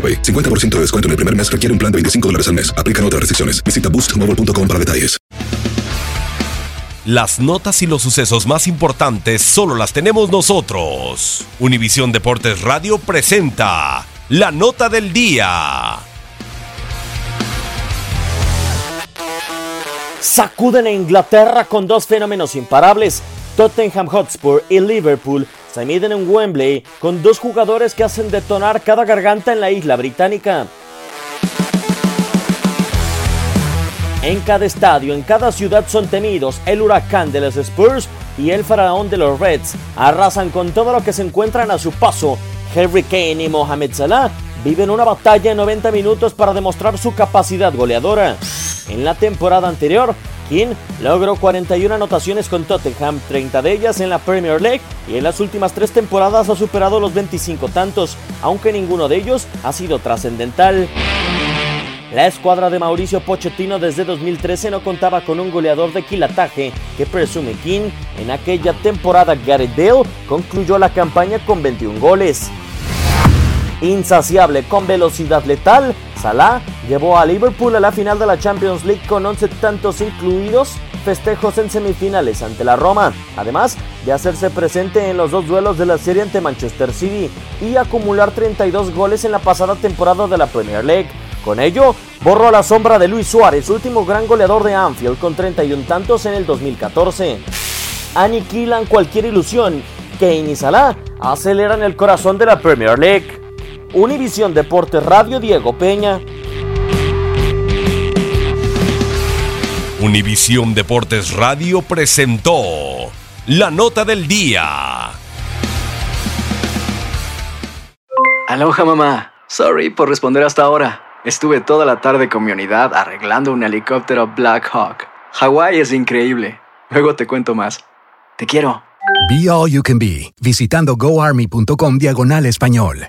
AroPay. 50% de descuento en el primer mes requiere un plan de 25 dólares al mes. Aplican otras restricciones. Visita boostmobile.com para detalles. Las notas y los sucesos más importantes solo las tenemos nosotros. Univisión Deportes Radio presenta la nota del día. Sacuden a Inglaterra con dos fenómenos imparables. Tottenham Hotspur y Liverpool se miden en Wembley con dos jugadores que hacen detonar cada garganta en la isla británica. En cada estadio, en cada ciudad son temidos el huracán de los Spurs y el faraón de los Reds. Arrasan con todo lo que se encuentran a su paso. Harry Kane y Mohamed Salah viven una batalla en 90 minutos para demostrar su capacidad goleadora. En la temporada anterior, King logró 41 anotaciones con Tottenham, 30 de ellas en la Premier League y en las últimas tres temporadas ha superado los 25 tantos, aunque ninguno de ellos ha sido trascendental. La escuadra de Mauricio Pochettino desde 2013 no contaba con un goleador de quilataje que presume King. En aquella temporada Gareth Bale concluyó la campaña con 21 goles. Insaciable con velocidad letal, Salah llevó a Liverpool a la final de la Champions League con 11 tantos incluidos, festejos en semifinales ante la Roma, además de hacerse presente en los dos duelos de la serie ante Manchester City y acumular 32 goles en la pasada temporada de la Premier League. Con ello, borró la sombra de Luis Suárez, último gran goleador de Anfield con 31 tantos en el 2014. Aniquilan cualquier ilusión. Kane y Salah aceleran el corazón de la Premier League. Univisión Deportes Radio Diego Peña. Univisión Deportes Radio presentó la nota del día. Aloha mamá. Sorry por responder hasta ahora. Estuve toda la tarde con mi unidad arreglando un helicóptero Black Hawk. Hawái es increíble. Luego te cuento más. Te quiero. Be All You Can Be, visitando goarmy.com diagonal español.